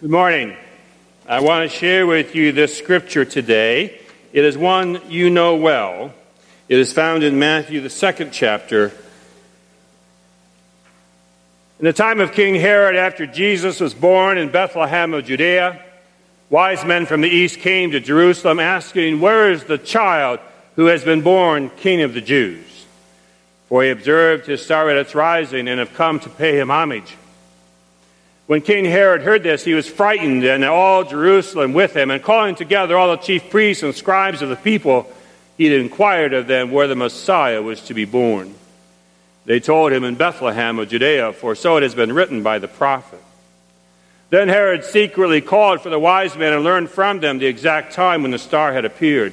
Good morning. I want to share with you this scripture today. It is one you know well. It is found in Matthew, the second chapter. In the time of King Herod, after Jesus was born in Bethlehem of Judea, wise men from the east came to Jerusalem asking, Where is the child who has been born King of the Jews? For he observed his star at its rising and have come to pay him homage. When King Herod heard this, he was frightened, and all Jerusalem with him. And calling together all the chief priests and scribes of the people, he inquired of them where the Messiah was to be born. They told him in Bethlehem of Judea, for so it has been written by the prophet. Then Herod secretly called for the wise men and learned from them the exact time when the star had appeared.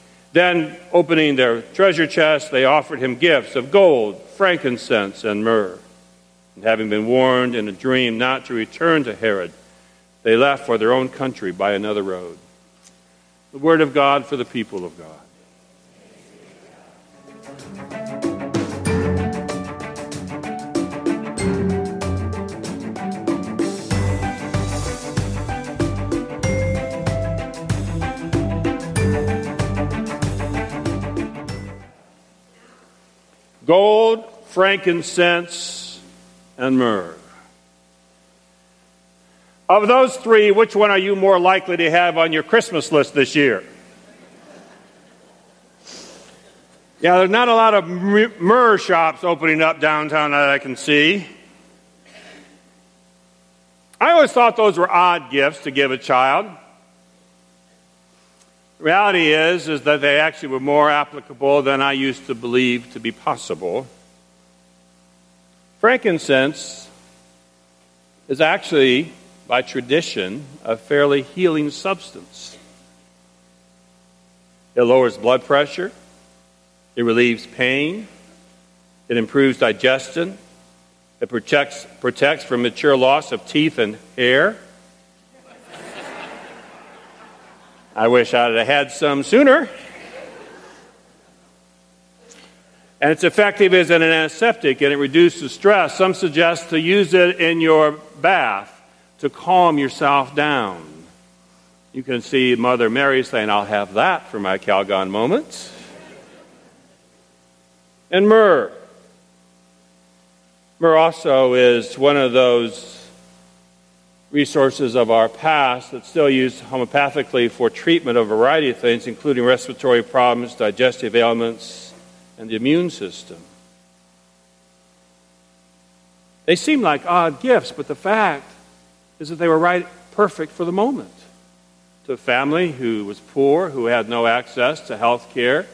Then, opening their treasure chest, they offered him gifts of gold, frankincense, and myrrh. And having been warned in a dream not to return to Herod, they left for their own country by another road. The word of God for the people of God. Gold, frankincense, and myrrh. Of those three, which one are you more likely to have on your Christmas list this year? Yeah, there's not a lot of myrrh shops opening up downtown that I can see. I always thought those were odd gifts to give a child. Reality is, is that they actually were more applicable than I used to believe to be possible. Frankincense is actually by tradition, a fairly healing substance. It lowers blood pressure, it relieves pain, it improves digestion, it protects, protects from mature loss of teeth and hair. I wish I'd have had some sooner. And it's effective as an antiseptic and it reduces stress. Some suggest to use it in your bath to calm yourself down. You can see Mother Mary saying, I'll have that for my Calgon moments. And myrrh. Myrrh also is one of those resources of our past that's still used homeopathically for treatment of a variety of things, including respiratory problems, digestive ailments, and the immune system. They seem like odd gifts, but the fact is that they were right perfect for the moment. To a family who was poor, who had no access to health care,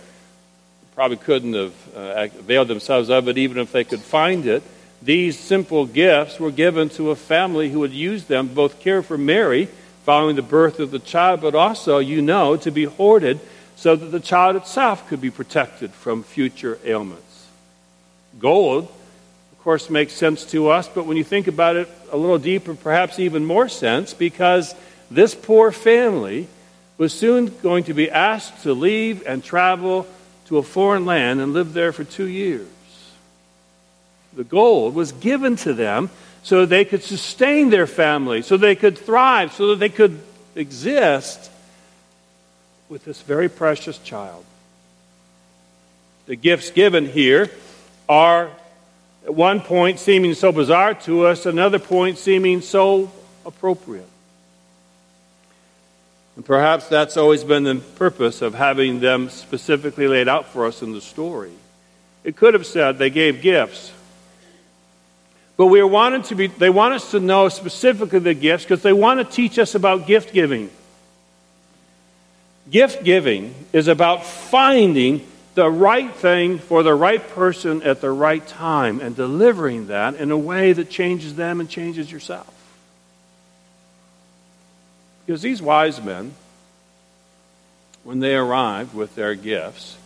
probably couldn't have uh, availed themselves of it even if they could find it. These simple gifts were given to a family who would use them both care for Mary following the birth of the child, but also, you know, to be hoarded so that the child itself could be protected from future ailments. Gold of course, makes sense to us, but when you think about it a little deeper, perhaps even more sense, because this poor family was soon going to be asked to leave and travel to a foreign land and live there for two years. The gold was given to them so they could sustain their family, so they could thrive, so that they could exist with this very precious child. The gifts given here are at one point seeming so bizarre to us, another point seeming so appropriate. And perhaps that's always been the purpose of having them specifically laid out for us in the story. It could have said they gave gifts. But we wanted to be, they want us to know specifically the gifts because they want to teach us about gift giving. Gift giving is about finding the right thing for the right person at the right time and delivering that in a way that changes them and changes yourself. Because these wise men, when they arrived with their gifts,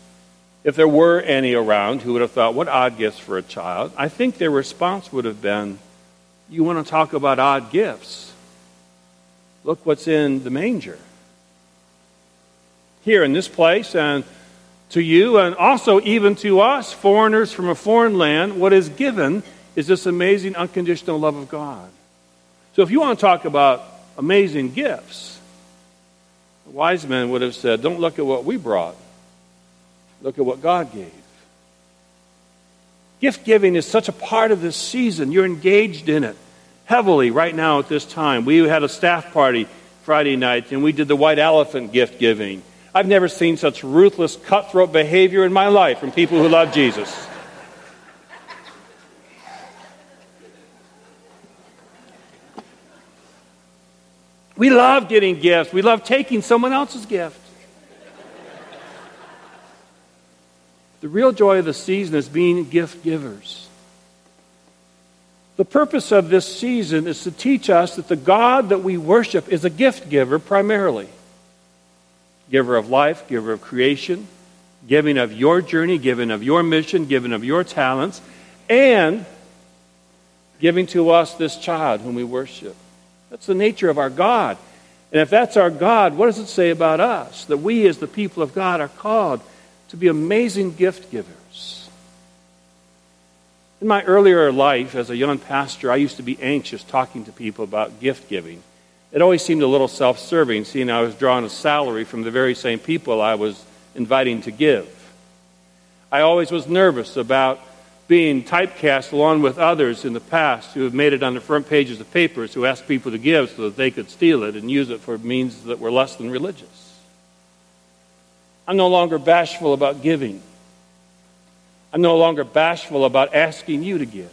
if there were any around who would have thought, what odd gifts for a child, I think their response would have been, You want to talk about odd gifts? Look what's in the manger. Here in this place, and to you, and also even to us, foreigners from a foreign land, what is given is this amazing unconditional love of God. So if you want to talk about amazing gifts, the wise men would have said, Don't look at what we brought, look at what God gave. Gift giving is such a part of this season. You're engaged in it heavily right now at this time. We had a staff party Friday night, and we did the white elephant gift giving. I've never seen such ruthless, cutthroat behavior in my life from people who love Jesus. We love getting gifts. We love taking someone else's gift. The real joy of the season is being gift givers. The purpose of this season is to teach us that the God that we worship is a gift giver primarily giver of life, giver of creation, giving of your journey, giving of your mission, giving of your talents, and giving to us this child whom we worship. That's the nature of our God. And if that's our God, what does it say about us? That we, as the people of God, are called to be amazing gift givers. In my earlier life as a young pastor, I used to be anxious talking to people about gift giving it always seemed a little self serving, seeing I was drawing a salary from the very same people I was inviting to give. I always was nervous about being typecast along with others in the past who have made it on the front pages of papers who asked people to give so that they could steal it and use it for means that were less than religious. I'm no longer bashful about giving. I'm no longer bashful about asking you to give.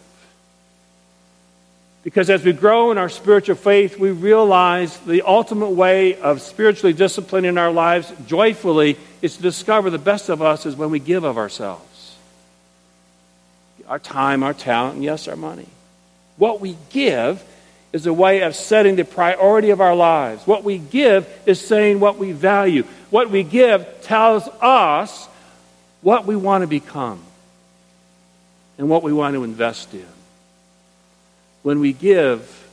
Because as we grow in our spiritual faith, we realize the ultimate way of spiritually disciplining our lives joyfully is to discover the best of us is when we give of ourselves our time, our talent, and yes, our money. What we give is a way of setting the priority of our lives. What we give is saying what we value. What we give tells us what we want to become and what we want to invest in when we give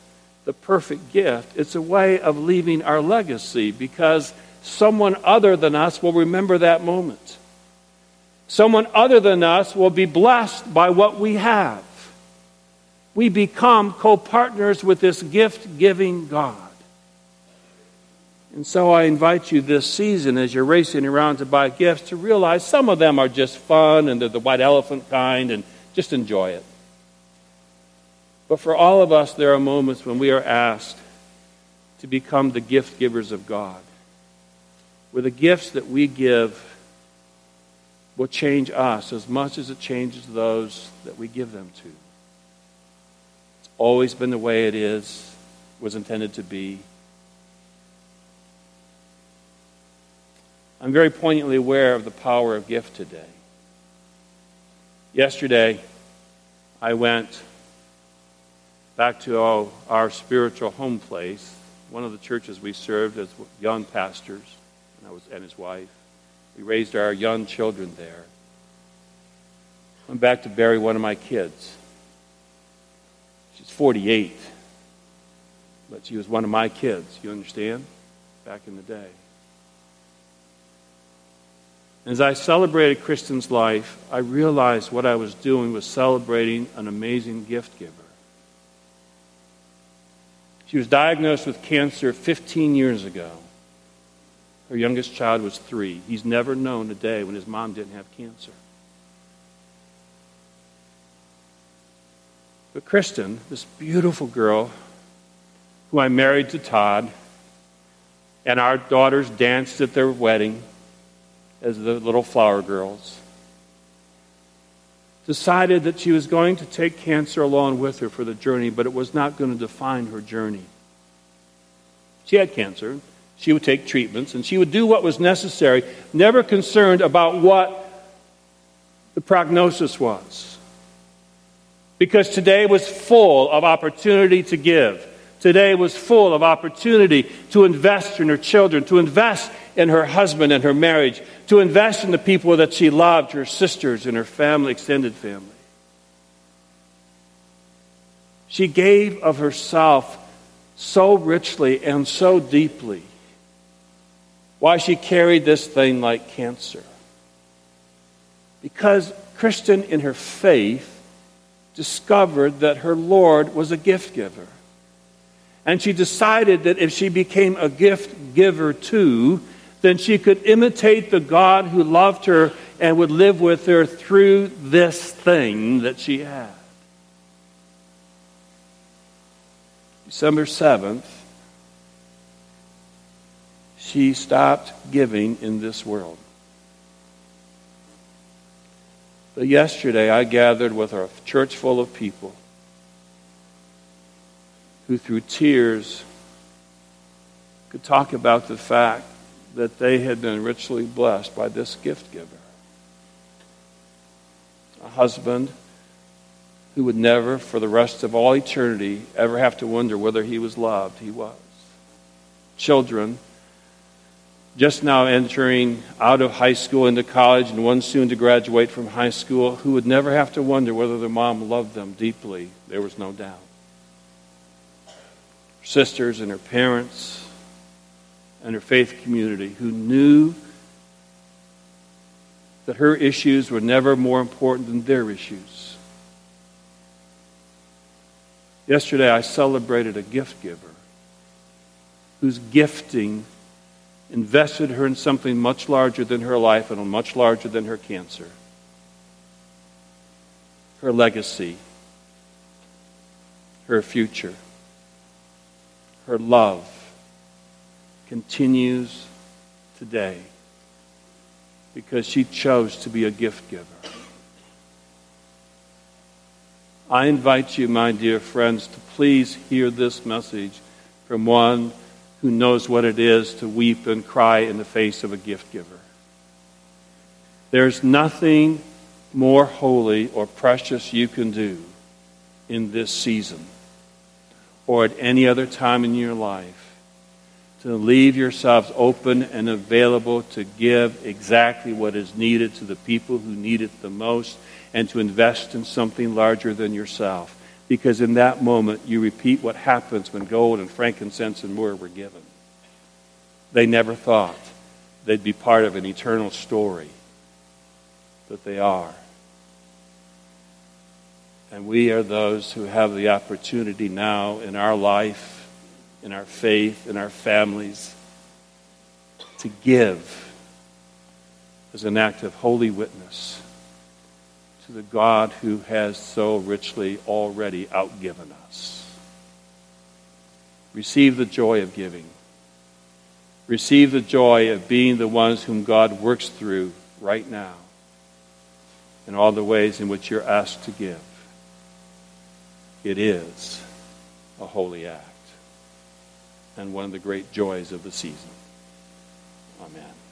the perfect gift, it's a way of leaving our legacy because someone other than us will remember that moment. Someone other than us will be blessed by what we have. We become co partners with this gift giving God. And so I invite you this season, as you're racing around to buy gifts, to realize some of them are just fun and they're the white elephant kind, and just enjoy it. But for all of us, there are moments when we are asked to become the gift givers of God, where the gifts that we give will change us as much as it changes those that we give them to. Always been the way it is, was intended to be. I'm very poignantly aware of the power of gift today. Yesterday, I went back to our, our spiritual home place, one of the churches we served as young pastors, and, I was, and his wife. We raised our young children there. Went back to bury one of my kids. She's 48, but she was one of my kids, you understand? Back in the day. As I celebrated Kristen's life, I realized what I was doing was celebrating an amazing gift giver. She was diagnosed with cancer 15 years ago. Her youngest child was three. He's never known a day when his mom didn't have cancer. But Kristen, this beautiful girl who I married to Todd, and our daughters danced at their wedding as the little flower girls, decided that she was going to take cancer along with her for the journey, but it was not going to define her journey. She had cancer. She would take treatments and she would do what was necessary, never concerned about what the prognosis was. Because today was full of opportunity to give. Today was full of opportunity to invest in her children, to invest in her husband and her marriage, to invest in the people that she loved, her sisters and her family, extended family. She gave of herself so richly and so deeply. Why she carried this thing like cancer. Because Kristen, in her faith, discovered that her Lord was a gift giver. And she decided that if she became a gift giver too, then she could imitate the God who loved her and would live with her through this thing that she had. December 7th, she stopped giving in this world. But yesterday I gathered with a church full of people who, through tears, could talk about the fact that they had been richly blessed by this gift giver. A husband who would never, for the rest of all eternity, ever have to wonder whether he was loved. He was. Children, just now entering out of high school into college, and one soon to graduate from high school, who would never have to wonder whether their mom loved them deeply. There was no doubt. Her sisters and her parents and her faith community who knew that her issues were never more important than their issues Yesterday, I celebrated a gift giver whose gifting invested her in something much larger than her life and much larger than her cancer. Her legacy, her future, her love continues today because she chose to be a gift giver. I invite you, my dear friends, to please hear this message from one who knows what it is to weep and cry in the face of a gift giver. There's nothing more holy or precious you can do in this season or at any other time in your life to leave yourselves open and available to give exactly what is needed to the people who need it the most and to invest in something larger than yourself. Because in that moment, you repeat what happens when gold and frankincense and myrrh were given. They never thought they'd be part of an eternal story, but they are. And we are those who have the opportunity now in our life, in our faith, in our families, to give as an act of holy witness to the God who has so richly already outgiven us. Receive the joy of giving. Receive the joy of being the ones whom God works through right now in all the ways in which you're asked to give. It is a holy act and one of the great joys of the season. Amen.